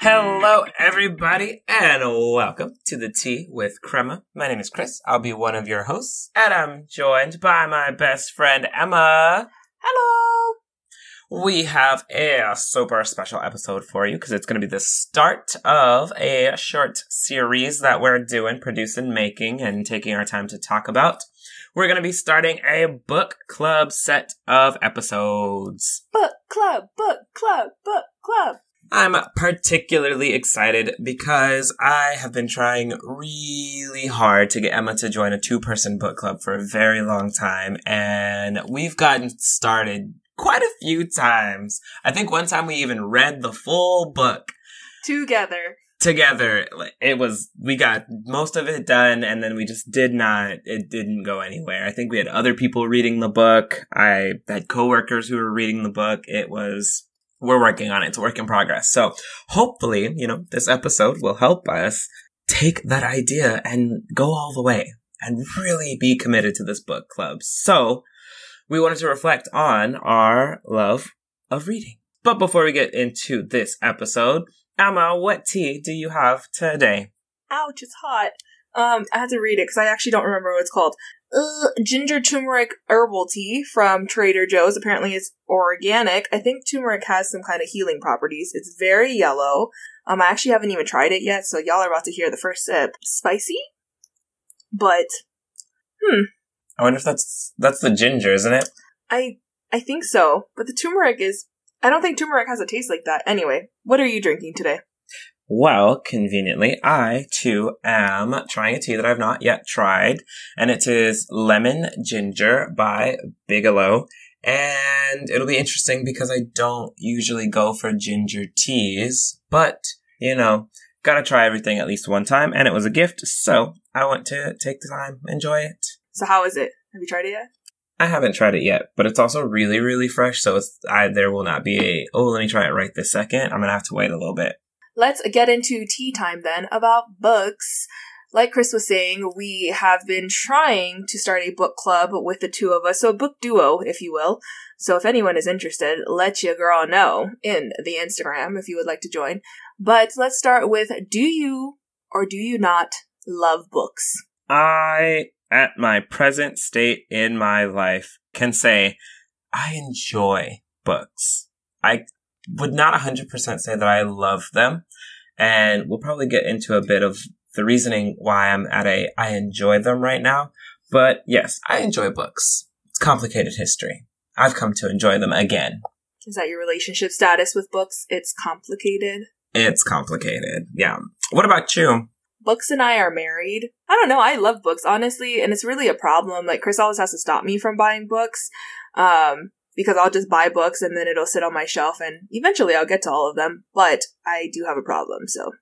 Hello, everybody, and welcome to the Tea with Crema. My name is Chris. I'll be one of your hosts, and I'm joined by my best friend Emma. Hello. We have a super special episode for you because it's going to be the start of a short series that we're doing, producing, making, and taking our time to talk about. We're going to be starting a book club set of episodes. Book club, book club, book club. I'm particularly excited because I have been trying really hard to get Emma to join a two person book club for a very long time, and we've gotten started quite a few times. I think one time we even read the full book Together. together. It was, we got most of it done, and then we just did not, it didn't go anywhere. I think we had other people reading the book. I had coworkers who were reading the book. It was, we're working on it. It's a work in progress. So hopefully, you know, this episode will help us take that idea and go all the way and really be committed to this book club. So we wanted to reflect on our love of reading. But before we get into this episode, Emma, what tea do you have today? Ouch, it's hot. Um, I had to read it because I actually don't remember what it's called. Uh, ginger turmeric herbal tea from Trader Joe's. Apparently, it's organic. I think turmeric has some kind of healing properties. It's very yellow. Um, I actually haven't even tried it yet, so y'all are about to hear the first sip. Spicy, but I wonder if that's that's the ginger, isn't it? I I think so. But the turmeric is. I don't think turmeric has a taste like that. Anyway, what are you drinking today? Well, conveniently, I too am trying a tea that I've not yet tried, and it is lemon ginger by Bigelow. And it'll be interesting because I don't usually go for ginger teas, but you know, gotta try everything at least one time, and it was a gift, so I want to take the time, enjoy it. So how is it? Have you tried it yet? I haven't tried it yet, but it's also really, really fresh, so it's I there will not be a oh let me try it right this second. I'm gonna have to wait a little bit. Let's get into tea time then about books. Like Chris was saying, we have been trying to start a book club with the two of us, so a book duo, if you will. So if anyone is interested, let your girl know in the Instagram if you would like to join. But let's start with do you or do you not love books? I, at my present state in my life, can say I enjoy books. I would not 100% say that I love them. And we'll probably get into a bit of the reasoning why I'm at a I enjoy them right now. But yes, I enjoy books. It's complicated history. I've come to enjoy them again. Is that your relationship status with books? It's complicated. It's complicated. Yeah. What about you? Books and I are married. I don't know. I love books, honestly, and it's really a problem. Like Chris always has to stop me from buying books, um, because I'll just buy books and then it'll sit on my shelf, and eventually I'll get to all of them. But I do have a problem, so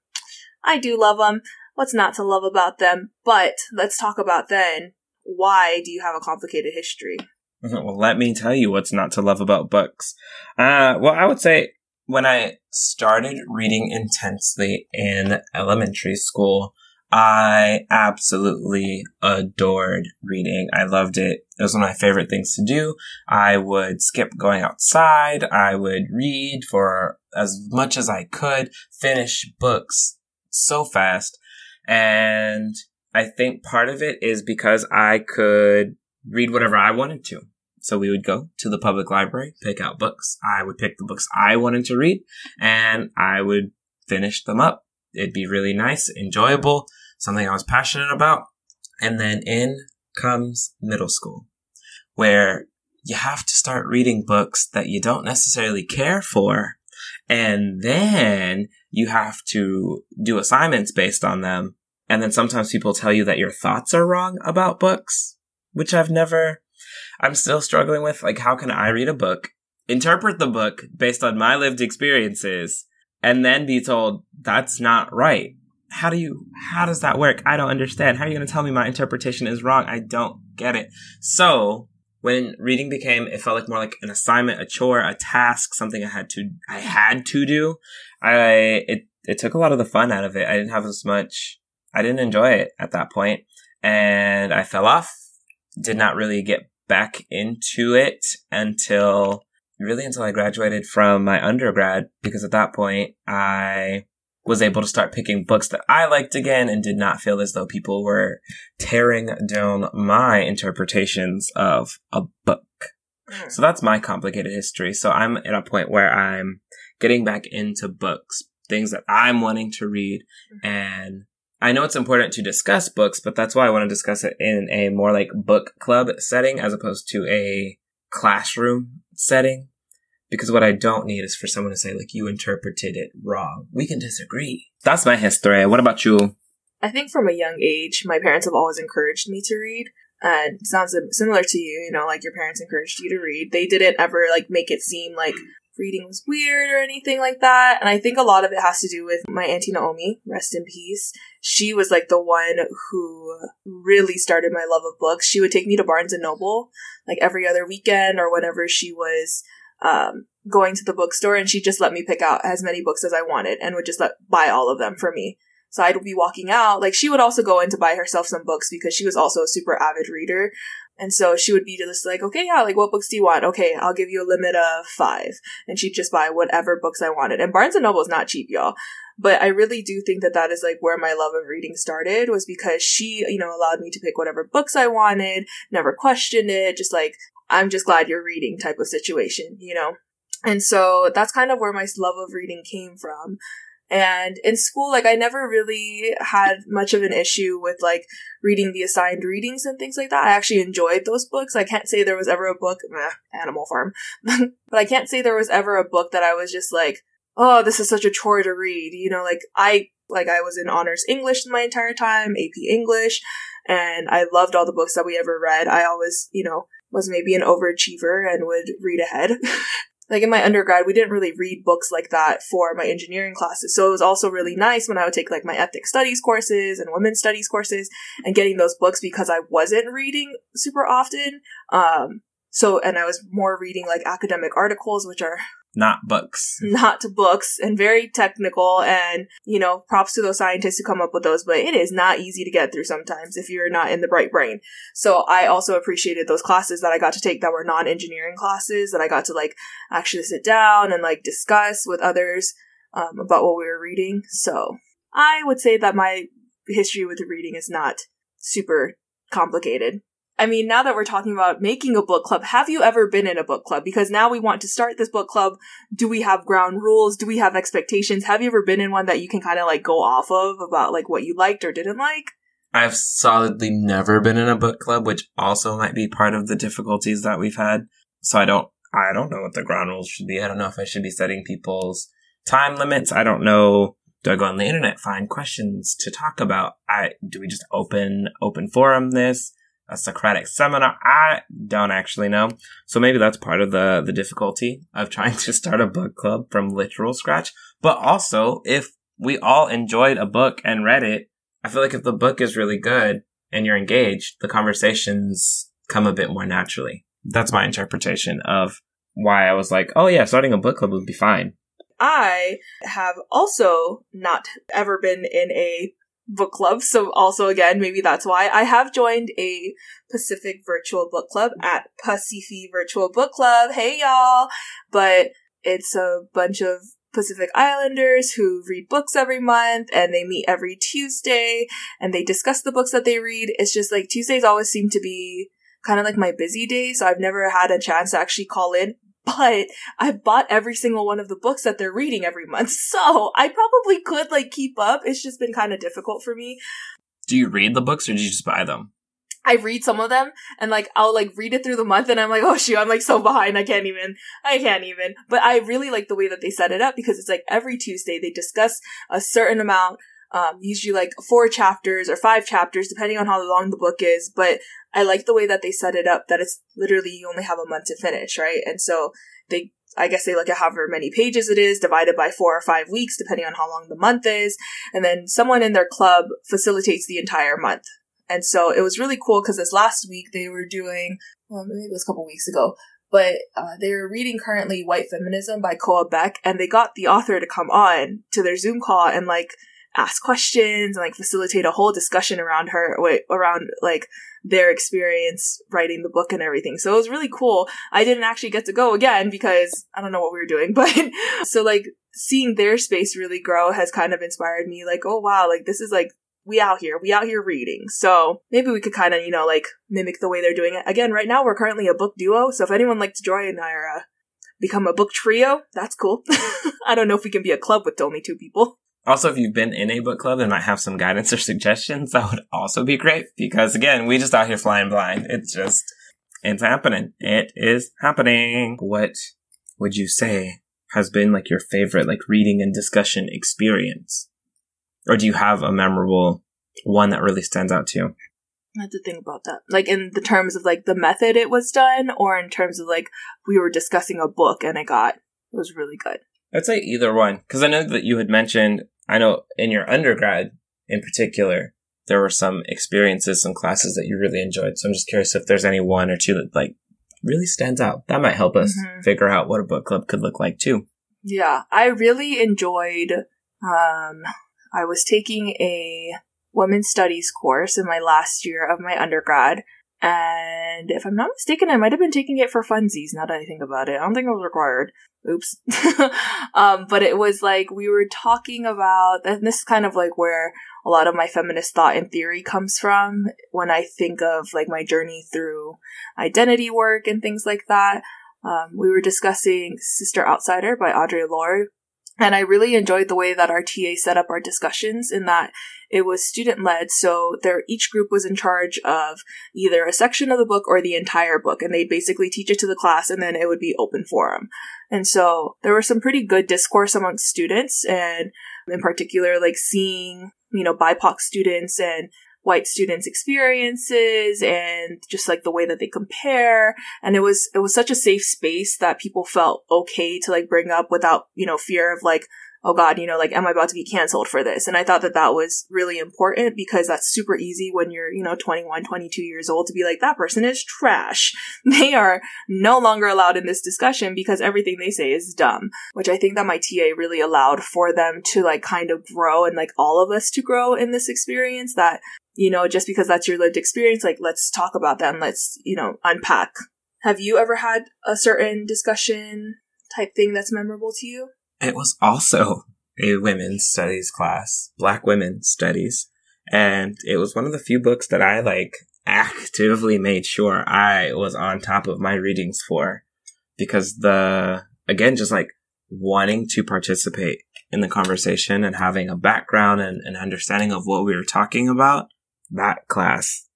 I do love them. What's not to love about them? But let's talk about then. Why do you have a complicated history? Well, let me tell you what's not to love about books. Uh, well, I would say when I started reading intensely in elementary school, I absolutely adored reading. I loved it. It was one of my favorite things to do. I would skip going outside. I would read for as much as I could, finish books so fast. And I think part of it is because I could read whatever I wanted to. So we would go to the public library, pick out books. I would pick the books I wanted to read and I would finish them up. It'd be really nice, enjoyable, something I was passionate about. And then in comes middle school, where you have to start reading books that you don't necessarily care for. And then you have to do assignments based on them. And then sometimes people tell you that your thoughts are wrong about books, which I've never, I'm still struggling with. Like, how can I read a book, interpret the book based on my lived experiences, and then be told that's not right? How do you, how does that work? I don't understand. How are you going to tell me my interpretation is wrong? I don't get it. So when reading became it felt like more like an assignment, a chore, a task, something I had to I had to do. I it it took a lot of the fun out of it. I didn't have as much I didn't enjoy it at that point and I fell off. Did not really get back into it until really until I graduated from my undergrad because at that point I was able to start picking books that I liked again and did not feel as though people were tearing down my interpretations of a book. Mm. So that's my complicated history. So I'm at a point where I'm getting back into books, things that I'm wanting to read. Mm-hmm. And I know it's important to discuss books, but that's why I want to discuss it in a more like book club setting as opposed to a classroom setting because what I don't need is for someone to say, like, you interpreted it wrong. We can disagree. That's my history. What about you? I think from a young age, my parents have always encouraged me to read. And it sounds similar to you, you know, like your parents encouraged you to read. They didn't ever, like, make it seem like reading was weird or anything like that. And I think a lot of it has to do with my Auntie Naomi, rest in peace. She was like the one who really started my love of books. She would take me to Barnes and Noble like every other weekend or whenever she was um, going to the bookstore and she just let me pick out as many books as I wanted and would just let buy all of them for me. So I'd be walking out. Like she would also go in to buy herself some books because she was also a super avid reader. And so she would be just like, okay, yeah, like what books do you want? Okay, I'll give you a limit of five. And she'd just buy whatever books I wanted. And Barnes and Noble is not cheap, y'all. But I really do think that that is like where my love of reading started was because she, you know, allowed me to pick whatever books I wanted, never questioned it, just like I'm just glad you're reading type of situation, you know? And so that's kind of where my love of reading came from. And in school, like I never really had much of an issue with like reading the assigned readings and things like that. I actually enjoyed those books. I can't say there was ever a book, meh, Animal Farm, but I can't say there was ever a book that I was just like, oh, this is such a chore to read. You know, like I, like I was in honors English my entire time, AP English, and I loved all the books that we ever read. I always, you know, was maybe an overachiever and would read ahead. like in my undergrad, we didn't really read books like that for my engineering classes. So it was also really nice when I would take like my ethnic studies courses and women's studies courses and getting those books because I wasn't reading super often. Um, so, and I was more reading like academic articles, which are not books. Not books and very technical and, you know, props to those scientists who come up with those, but it is not easy to get through sometimes if you're not in the bright brain. So I also appreciated those classes that I got to take that were non-engineering classes that I got to like actually sit down and like discuss with others um, about what we were reading. So I would say that my history with reading is not super complicated. I mean, now that we're talking about making a book club, have you ever been in a book club? Because now we want to start this book club. Do we have ground rules? Do we have expectations? Have you ever been in one that you can kind of like go off of about like what you liked or didn't like? I've solidly never been in a book club, which also might be part of the difficulties that we've had. So I don't, I don't know what the ground rules should be. I don't know if I should be setting people's time limits. I don't know. Do I go on the internet, find questions to talk about? I, do we just open, open forum this? A Socratic seminar. I don't actually know. So maybe that's part of the, the difficulty of trying to start a book club from literal scratch. But also, if we all enjoyed a book and read it, I feel like if the book is really good and you're engaged, the conversations come a bit more naturally. That's my interpretation of why I was like, oh yeah, starting a book club would be fine. I have also not ever been in a book club. So also again, maybe that's why I have joined a Pacific virtual book club at Pacific Virtual Book Club. Hey y'all! But it's a bunch of Pacific Islanders who read books every month and they meet every Tuesday and they discuss the books that they read. It's just like Tuesdays always seem to be kind of like my busy day, so I've never had a chance to actually call in but I bought every single one of the books that they're reading every month. So I probably could like keep up. It's just been kind of difficult for me. Do you read the books or do you just buy them? I read some of them and like I'll like read it through the month and I'm like, oh shoot, I'm like so behind. I can't even, I can't even. But I really like the way that they set it up because it's like every Tuesday they discuss a certain amount um, usually like four chapters or five chapters, depending on how long the book is. But I like the way that they set it up that it's literally you only have a month to finish, right? And so they, I guess they look at however many pages it is divided by four or five weeks, depending on how long the month is. And then someone in their club facilitates the entire month. And so it was really cool because this last week they were doing well, maybe it was a couple weeks ago, but uh, they're reading currently White Feminism by Koa Beck, and they got the author to come on to their Zoom call and like ask questions and like facilitate a whole discussion around her, around like their experience writing the book and everything. So it was really cool. I didn't actually get to go again because I don't know what we were doing, but so like seeing their space really grow has kind of inspired me like, oh wow, like this is like we out here, we out here reading. So maybe we could kind of, you know, like mimic the way they're doing it. Again, right now we're currently a book duo. So if anyone likes to join our, uh, become a book trio, that's cool. I don't know if we can be a club with only two people. Also, if you've been in a book club and might have some guidance or suggestions, that would also be great because again, we just out here flying blind. It's just, it's happening. It is happening. What would you say has been like your favorite like reading and discussion experience? Or do you have a memorable one that really stands out to you? I have to think about that. Like in the terms of like the method it was done, or in terms of like we were discussing a book and it got it was really good. I'd say either one because I know that you had mentioned. I know in your undergrad in particular, there were some experiences, some classes that you really enjoyed. So I'm just curious if there's any one or two that like really stands out. That might help us mm-hmm. figure out what a book club could look like too. Yeah, I really enjoyed um I was taking a women's studies course in my last year of my undergrad. And if I'm not mistaken, I might have been taking it for funsies now that I think about it. I don't think it was required. Oops. um, but it was like we were talking about, and this is kind of like where a lot of my feminist thought and theory comes from when I think of like my journey through identity work and things like that. Um, we were discussing Sister Outsider by Audre Lorde, and I really enjoyed the way that our TA set up our discussions in that it was student led. So there, each group was in charge of either a section of the book or the entire book. And they'd basically teach it to the class and then it would be open forum. And so there was some pretty good discourse amongst students and in particular, like seeing, you know, BIPOC students and white students' experiences and just like the way that they compare. And it was, it was such a safe space that people felt okay to like bring up without, you know, fear of like, oh god, you know, like, am I about to be canceled for this? And I thought that that was really important because that's super easy when you're, you know, 21, 22 years old to be like, that person is trash. They are no longer allowed in this discussion because everything they say is dumb, which I think that my TA really allowed for them to like kind of grow and like all of us to grow in this experience that you know, just because that's your lived experience, like let's talk about that and let's, you know, unpack. Have you ever had a certain discussion type thing that's memorable to you? It was also a women's studies class, black women studies. And it was one of the few books that I like actively made sure I was on top of my readings for because the, again, just like wanting to participate in the conversation and having a background and an understanding of what we were talking about that class,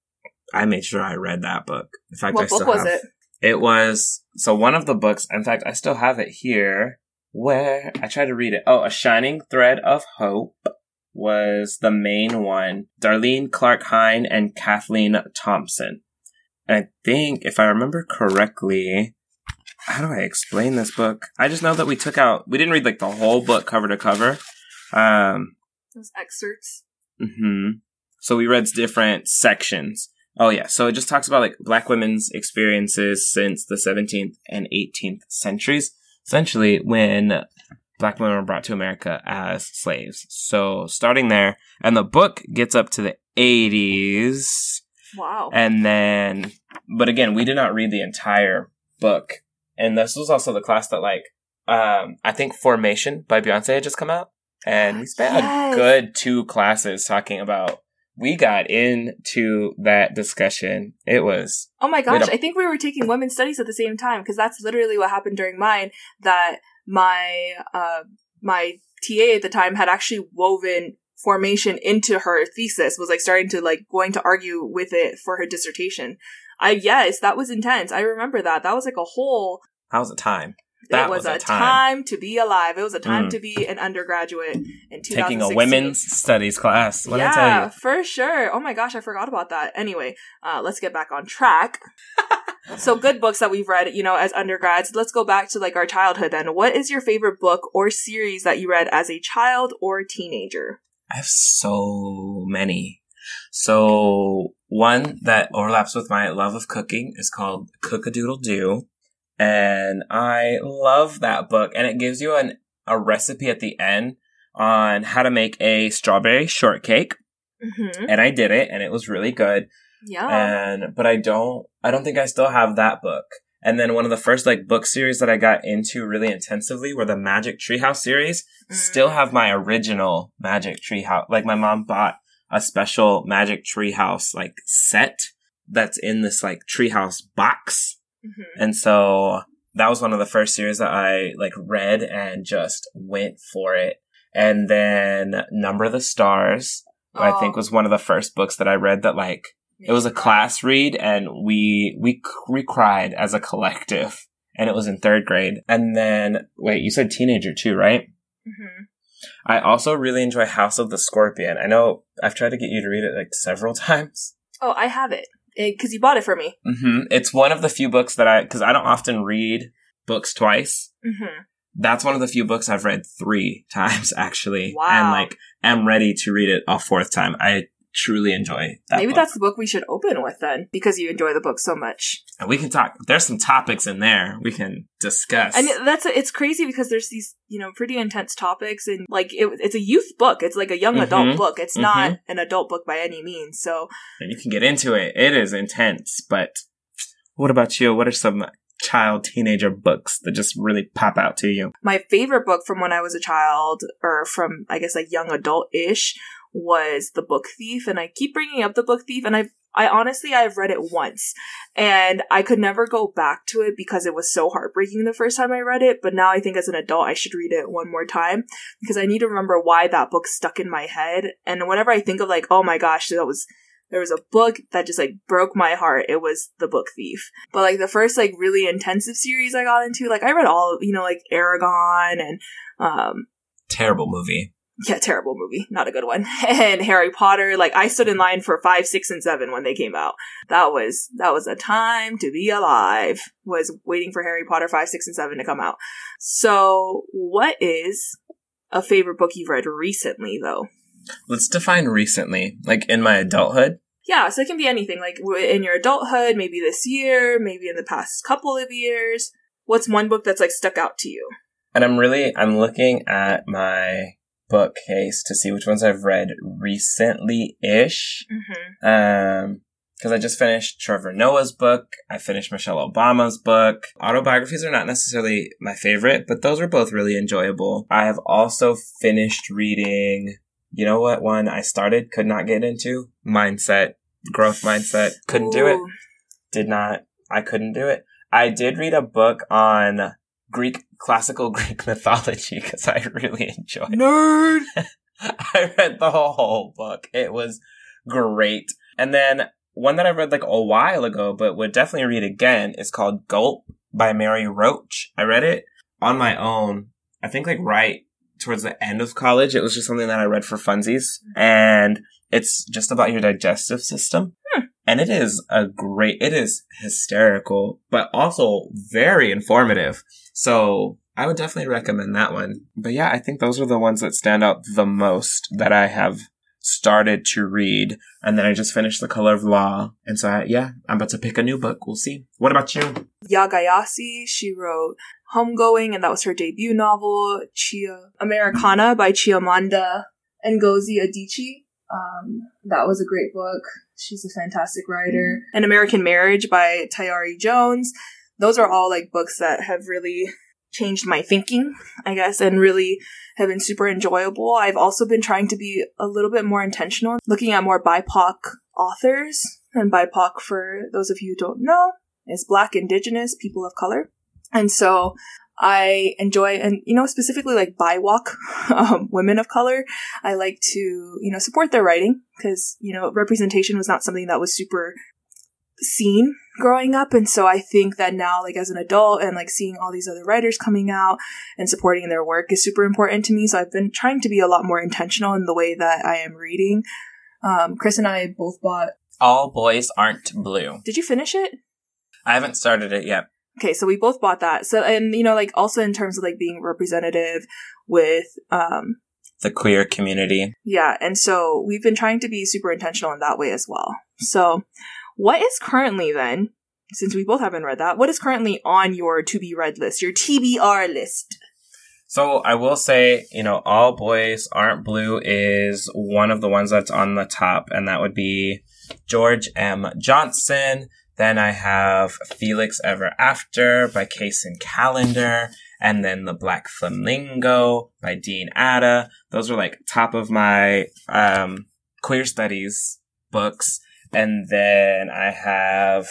I made sure I read that book. In fact, what I still book was have, it? It was so one of the books. In fact, I still have it here. Where I tried to read it. Oh, a shining thread of hope was the main one. Darlene Clark Hine and Kathleen Thompson. And I think, if I remember correctly, how do I explain this book? I just know that we took out, we didn't read like the whole book cover to cover. Um, Those excerpts. hmm so we read different sections. Oh yeah, so it just talks about like black women's experiences since the 17th and 18th centuries, essentially when black women were brought to America as slaves. So starting there, and the book gets up to the 80s. Wow. And then, but again, we did not read the entire book. And this was also the class that like, um, I think Formation by Beyonce had just come out. And we spent yes. a good two classes talking about we got into that discussion. It was. Oh my gosh, I think we were taking women's studies at the same time because that's literally what happened during mine. That my uh my TA at the time had actually woven formation into her thesis. Was like starting to like going to argue with it for her dissertation. I yes, that was intense. I remember that. That was like a whole. That was a time. That it was, was a time. time. to be alive. It was a time mm. to be an undergraduate in Taking a women's studies class. What yeah, for sure. Oh my gosh, I forgot about that. Anyway, uh, let's get back on track. so good books that we've read, you know, as undergrads. Let's go back to like our childhood then. What is your favorite book or series that you read as a child or teenager? I have so many. So one that overlaps with my love of cooking is called Cook-a-Doodle Doo. And I love that book. And it gives you an, a recipe at the end on how to make a strawberry shortcake. Mm-hmm. And I did it and it was really good. Yeah. And, but I don't, I don't think I still have that book. And then one of the first like book series that I got into really intensively were the Magic Treehouse series. Mm. Still have my original Magic Treehouse. Like my mom bought a special Magic Treehouse like set that's in this like treehouse box. Mhm. And so that was one of the first series that I like read and just went for it. And then Number of the Stars, I Oh, think was one of the first books that I read that like it was a class read and we we we cried as a collective and it was in third grade. And then wait, you said teenager too, right? Mhm. I also really enjoy House of the Scorpion. I know I've tried to get you to read it like several times. Oh, I have it because you bought it for me. hmm It's one of the few books that I because I don't often read books twice. Mm-hmm. That's one of the few books I've read three times actually, Wow. and like am ready to read it a fourth time. I truly enjoy that. Maybe book. that's the book we should open with then, because you enjoy the book so much. And we can talk. There's some topics in there we can discuss. And that's it's crazy because there's these you know pretty intense topics and like it, it's a youth book. It's like a young adult Mhm. book. It's not an adult book by any means. So and you can get into it. It is intense. But what about you? What are some child teenager books that just really pop out to you? my favorite book from when I was a child, or from I guess like young adult ish, was The Book Thief. And I keep bringing up The Book Thief, and I I honestly I've read it once, and I could never go back to it because it was so heartbreaking the first time I read it. But now I think as an adult I should read it one more time because I need to remember why that book stuck in my head. And whenever I think of like, oh my gosh, that was there was a book that just like broke my heart. It was The Book Thief. But like the first like really intensive series I got into, like I read all you know like Eragon and um Terrible movie. Yeah terrible movie not a good one and Harry Potter. Like I stood in line for five, six, and seven when they came out. That was that was a time to be alive. Was waiting for Harry Potter five, six, and seven to come out. So what is a favorite book you've read recently though? Let's define recently, like in my adulthood. Yeah, so it can be anything. Like in your adulthood, maybe this year, maybe in the past couple of years. What's one book that's like stuck out to you? And I'm really I'm looking at my bookcase to see which ones I've read recently ish. Mm-hmm. Um because I just finished Trevor Noah's book. I finished Michelle Obama's book. Autobiographies are not necessarily my favorite, but those were both really enjoyable. I have also finished reading, you know what one I started, could not get into? Mindset, growth mindset. Couldn't do it. Did not. I couldn't do it. I did read a book on Greek, classical Greek mythology because I really enjoyed it. Nerd. I read the whole book. It was great. And then one that I read like a while ago, but would definitely read again is called Gulp by Mary Roach. I read it on my own. I think like right towards the end of college. It was just something that I read for funsies and it's just about your digestive system. And it is a great, it is hysterical, but also very informative. So I would definitely recommend that one. But yeah, I think those are the ones that stand out the most that I have started to read. And then I just finished The Color of Law. And so I, yeah, I'm about to pick a new book. We'll see. What about you? Yaa Gyasi. She wrote Homegoing, and that was her debut novel. Chia Americanah by Chimamanda Ngozi Adichie. Um, that was a great book. She's a fantastic writer. Mm-hmm. An American Marriage by Tayari Jones. Those are all like books that have really changed my thinking, I guess, and really have been super enjoyable. I've also been trying to be a little bit more intentional, looking at more BIPOC authors. And BIPOC, for those of you who don't know, is Black, Indigenous, people of color. And so I enjoy, and you know, specifically like BIWOC, um, women of color, I like to, you know, support their writing because, you know, representation was not something that was super seen growing up. And so I think that now, like as an adult and like seeing all these other writers coming out and supporting their work is super important to me. So I've been trying to be a lot more intentional in the way that I am reading. Um, Chris and I both bought, All Boys Aren't Blue. did you finish it? I haven't started it yet. Okay, so we both bought that. So, and you know, like also in terms of like being representative with, um, the queer community. Yeah, and so we've been trying to be super intentional in that way as well. So, what is currently then, since we both haven't read that, what is currently on your to be read list, your TBR list? So I will say, you know, All Boys Aren't Blue is one of the ones that's on the top, and that would be George M. Johnson. Then I have Felix Ever After by Kacen Callender, and then The Black Flamingo by Dean Atta. Those are like top of my um, queer studies books. And then I have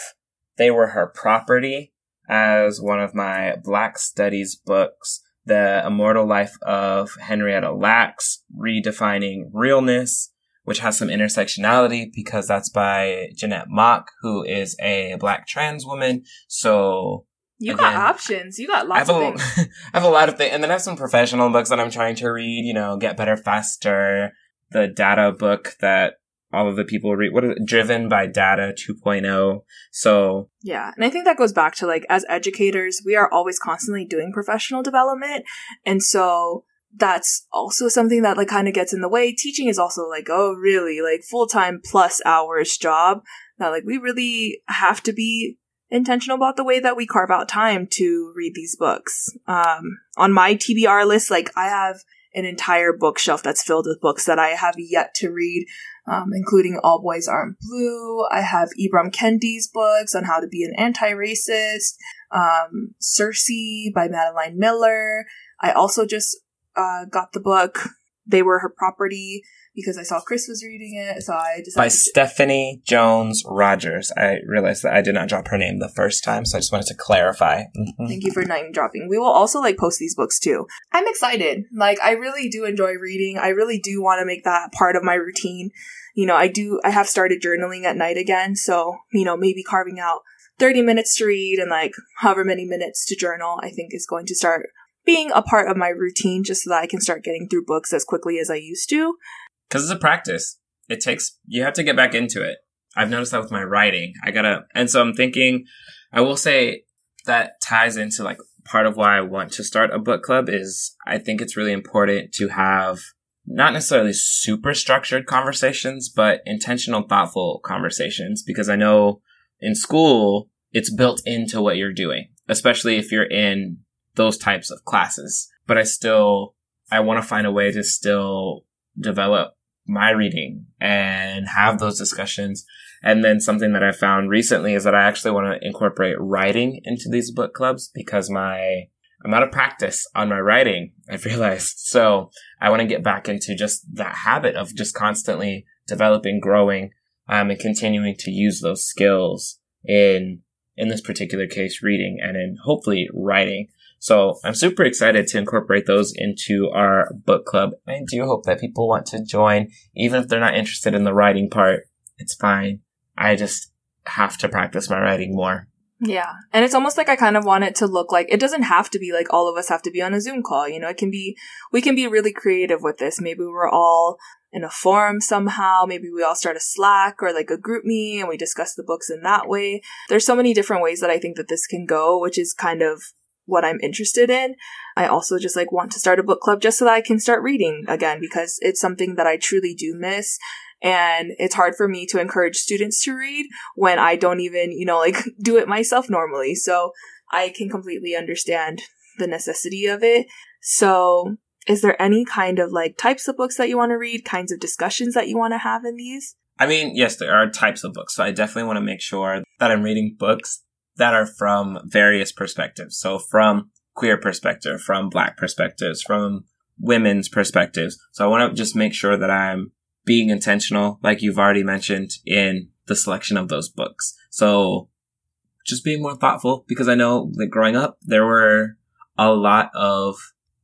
They Were Her Property as one of my Black Studies books. The Immortal Life of Henrietta Lacks, Redefining Realness, which has some intersectionality because that's by Janet Mock, who is a black trans woman. So you again, got options. You got lots of things. I have a lot of things, and then I have some professional books that I'm trying to read. You know, get better faster. The data book that all of the people read. What is it? Driven by Data 2.0. So yeah, and I think that goes back to like as educators, we are always constantly doing professional development, and so that's also something that like kind of gets in the way. Teaching is also like oh really like full time plus hours job that like we really have to be intentional about the way that we carve out time to read these books. Um, on my TBR list, like I have an entire bookshelf that's filled with books that I have yet to read um, including All Boys Aren't Blue. I have Ibram Kendi's books on how to be an anti-racist. Um, Circe by Madeline Miller. I also just uh, got the book They Were Her Property because I saw Chris was reading it, so I decided by Stephanie Jones Rogers. I realized that I did not drop her name the first time, so I just wanted to clarify. Mm-hmm. Thank you for name dropping. We will also like post these books too. I'm excited. Like I really do enjoy reading. I really do want to make that part of my routine. You know, I do. I have started journaling at night again, so you know maybe carving out 30 minutes to read and like however many minutes to journal, I think is going to start being a part of my routine just so that I can start getting through books as quickly as I used to because it's a practice. It takes, you have to get back into it. I've noticed that with my writing. I gotta, and so I'm thinking, I will say that ties into like part of why I want to start a book club is I think it's really important to have not necessarily super structured conversations, but intentional, thoughtful conversations because I know in school, it's built into what you're doing, especially if you're in those types of classes. But I still, I want to find a way to still develop my reading and have those discussions. And then something that I found recently is that I actually want to incorporate writing into these book clubs because my, I'm out of practice on my writing, I've realized. So I want to get back into just that habit of just constantly developing, growing, um, and continuing to use those skills in, in this particular case, reading and in hopefully writing. So I'm super excited to incorporate those into our book club. I do hope that people want to join, even if they're not interested in the writing part. It's fine. I just have to practice my writing more. Yeah. And it's almost like I kind of want it to look like it doesn't have to be like all of us have to be on a Zoom call. You know, it can be, we can be really creative with this. Maybe we're all in a forum somehow. Maybe we all start a Slack or like a GroupMe and we discuss the books in that way. There's so many different ways that I think that this can go, which is kind of what I'm interested in. I also just like want to start a book club just so that I can start reading again because it's something that I truly do miss. And it's hard for me to encourage students to read when I don't even, you know, like do it myself normally. So I can completely understand the necessity of it. So is there any kind of like types of books that you want to read, kinds of discussions that you want to have in these? I mean, yes, there are types of books. So I definitely want to make sure that I'm reading books that are from various perspectives. So from queer perspective, from black perspectives, from women's perspectives. So I want to just make sure that I'm being intentional, like you've already mentioned in the selection of those books. So just being more thoughtful because I know that growing up, there were a lot of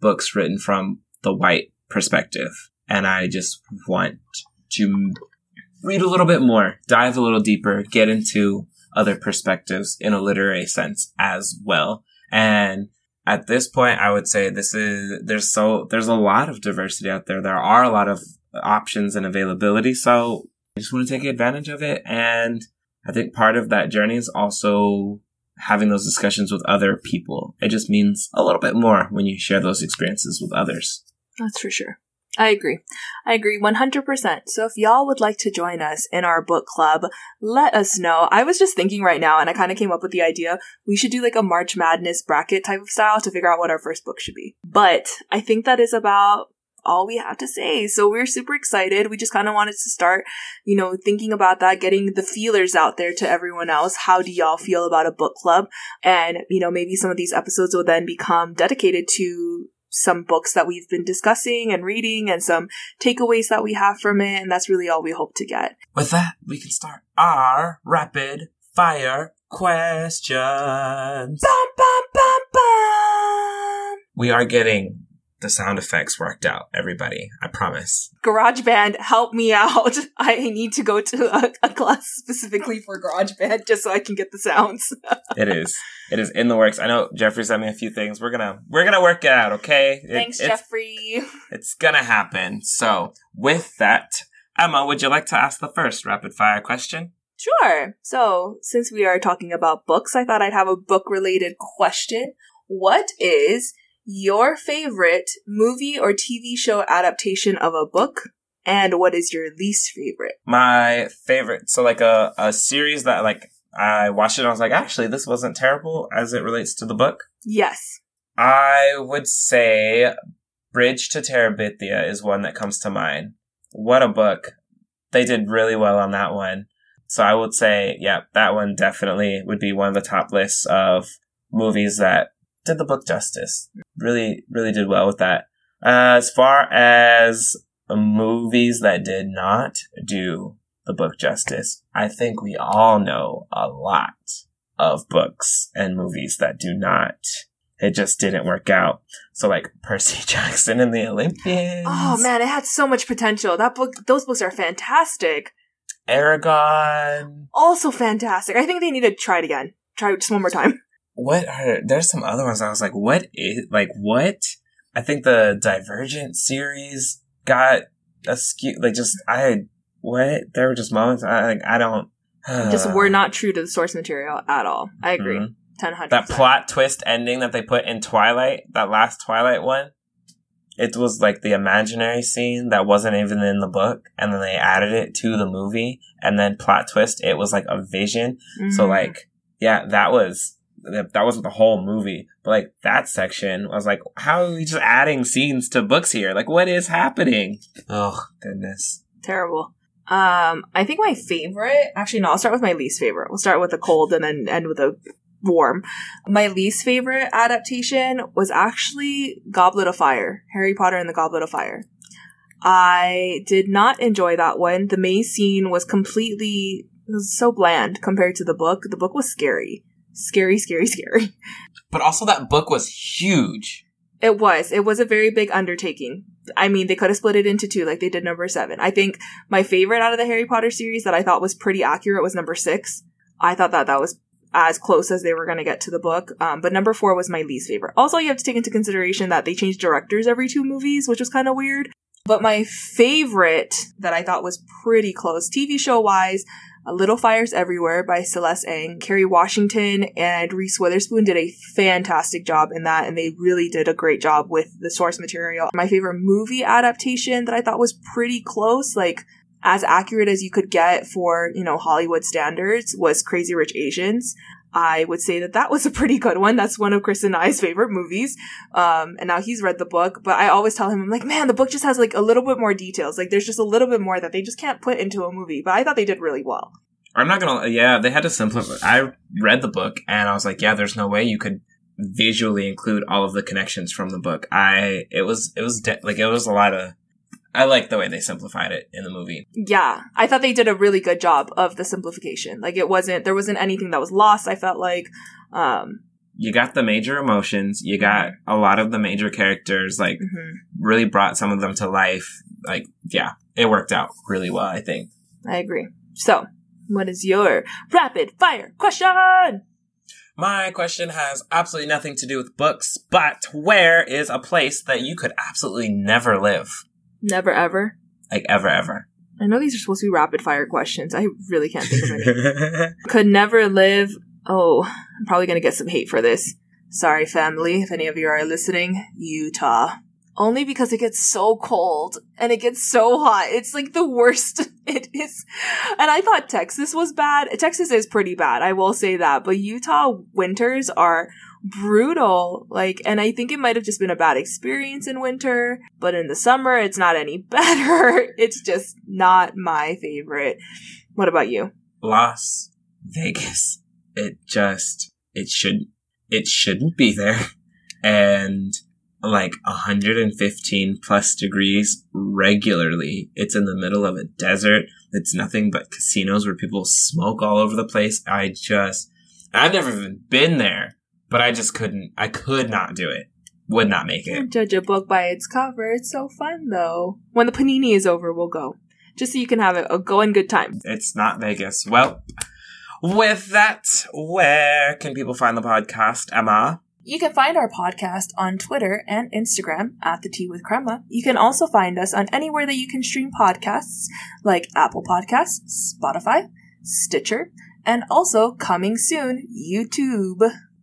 books written from the white perspective. And I just want to read a little bit more, dive a little deeper, get into other perspectives in a literary sense as well. And at this point, I would say this is, there's so, there's a lot of diversity out there. There are a lot of options and availability. So I just want to take advantage of it. And I think part of that journey is also having those discussions with other people. It just means a little bit more when you share those experiences with others. That's for sure. I agree. I agree 100%. So if y'all would like to join us in our book club, let us know. I was just thinking right now, and I kind of came up with the idea we should do like a March Madness bracket type of style to figure out what our first book should be. But I think that is about all we have to say. So we're super excited. We just kind of wanted to start, you know, thinking about that, getting the feelers out there to everyone else. How do y'all feel about a book club? And, you know, maybe some of these episodes will then become dedicated to some books that we've been discussing and reading and some takeaways that we have from it. And that's really all we hope to get. With that, we can start our rapid fire questions. Bum, bum, bum, bum. We are getting the sound effects worked out, everybody. I promise. GarageBand, help me out. I need to go to a, a class specifically for GarageBand just so I can get the sounds. it is. It is in the works. I know Jeffrey sent me a few things. We're gonna we're gonna work it out, okay? It, Thanks, it's, Jeffrey. It's gonna happen. So with that, Emma, would you like to ask the first rapid fire question? Sure. So, since we are talking about books, I thought I'd have a book related question. What is your favorite movie or TV show adaptation of a book, and what is your least favorite? My favorite, so like a, a series that like I watched it and I was like, actually, this wasn't terrible as it relates to the book. Yes. I would say Bridge to Terabithia is one that comes to mind. What a book. They did really well on that one. So I would say, yeah, that one definitely would be one of the top lists of movies that did the book justice. Really, really did well with that. Uh, as far as movies that did not do the book justice, I think we all know a lot of books and movies that do not. It just didn't work out. So like Percy Jackson and the Olympians. Oh man, it had so much potential. That book, those books are fantastic. Eragon. Also fantastic. I think they need to try it again. Try it just one more time. What are there's some other ones I was like, what is like what? I think the Divergent series got a skew like just I what there were just moments I like I don't just were not true to the source material at all. I agree. Mm-hmm. 10 That plot twist ending that they put in Twilight, that last Twilight one, it was like the imaginary scene that wasn't even in the book, and then they added it to the movie, and then plot twist, it was like a vision. Mm-hmm. So like, yeah, that was that wasn't the whole movie, but like that section I was like, how are we just adding scenes to books here? Like, what is happening? Oh goodness, terrible. Um, I think my favorite. Actually, no. I'll start with my least favorite. We'll start with a cold and then end with a warm. My least favorite adaptation was actually Goblet of Fire, Harry Potter and the Goblet of Fire. I did not enjoy that one. The main scene was completely was so bland compared to the book. The book was scary scary, scary, scary. But also, that book was huge. It was. It was a very big undertaking. I mean, they could have split it into two, like they did number seven. I think my favorite out of the Harry Potter series that I thought was pretty accurate was number six. I thought that that was as close as they were going to get to the book. Um, but number four was my least favorite. Also, you have to take into consideration that they changed directors every two movies, which was kind of weird. But my favorite that I thought was pretty close, TV show wise, Little Fires Everywhere by Celeste Ng. Kerry Washington and Reese Witherspoon did a fantastic job in that, and they really did a great job with the source material. My favorite movie adaptation that I thought was pretty close, like as accurate as you could get for, you know, Hollywood standards, was Crazy Rich Asians. I would say that that was a pretty good one. That's one of Chris and I's favorite movies. Um, and now he's read the book, but I always tell him, I'm like, man, the book just has like a little bit more details. Like there's just a little bit more that they just can't put into a movie, but I thought they did really well. I'm not gonna, yeah, they had to simplify. I read the book and I was like, yeah, there's no way you could visually include all of the connections from the book. I, it was, it was de- like, it was a lot of, I like the way they simplified it in the movie. Yeah, I thought they did a really good job of the simplification. Like it wasn't there wasn't anything that was lost. I felt like um you got the major emotions, you got a lot of the major characters like mm-hmm. really brought some of them to life. Like yeah, it worked out really well, I think. I agree. So, what is your rapid fire question? My question has absolutely nothing to do with books, but where is a place that you could absolutely never live? Never ever. Like ever ever. I know these are supposed to be rapid fire questions. I really can't think of any. Could never live. Oh, I'm probably gonna get some hate for this. Sorry, family, if any of you are listening. Utah. only because it gets so cold and it gets so hot. It's like the worst it is. And I thought Texas was bad. Texas is pretty bad. I will say that. But Utah winters are brutal. Like, and I think it might have just been a bad experience in winter, but in the summer, it's not any better. it's just not my favorite. What about you? Las Vegas. It just, it shouldn't, it shouldn't be there. And like 115 plus degrees regularly. It's in the middle of a desert. It's nothing but casinos where people smoke all over the place. I just, I've never even been there, but I just couldn't, I could not do it. Would not make it. Judge a book by its cover. It's so fun though. When the panini is over, we'll go. Just so you can have a, a going good time. It's not Vegas. Well, with that, where can people find the podcast, Emma? You can find our podcast on Twitter and Instagram at the Tea with Crema. You can also find us on anywhere that you can stream podcasts like Apple Podcasts, Spotify, Stitcher, and also coming soon, YouTube.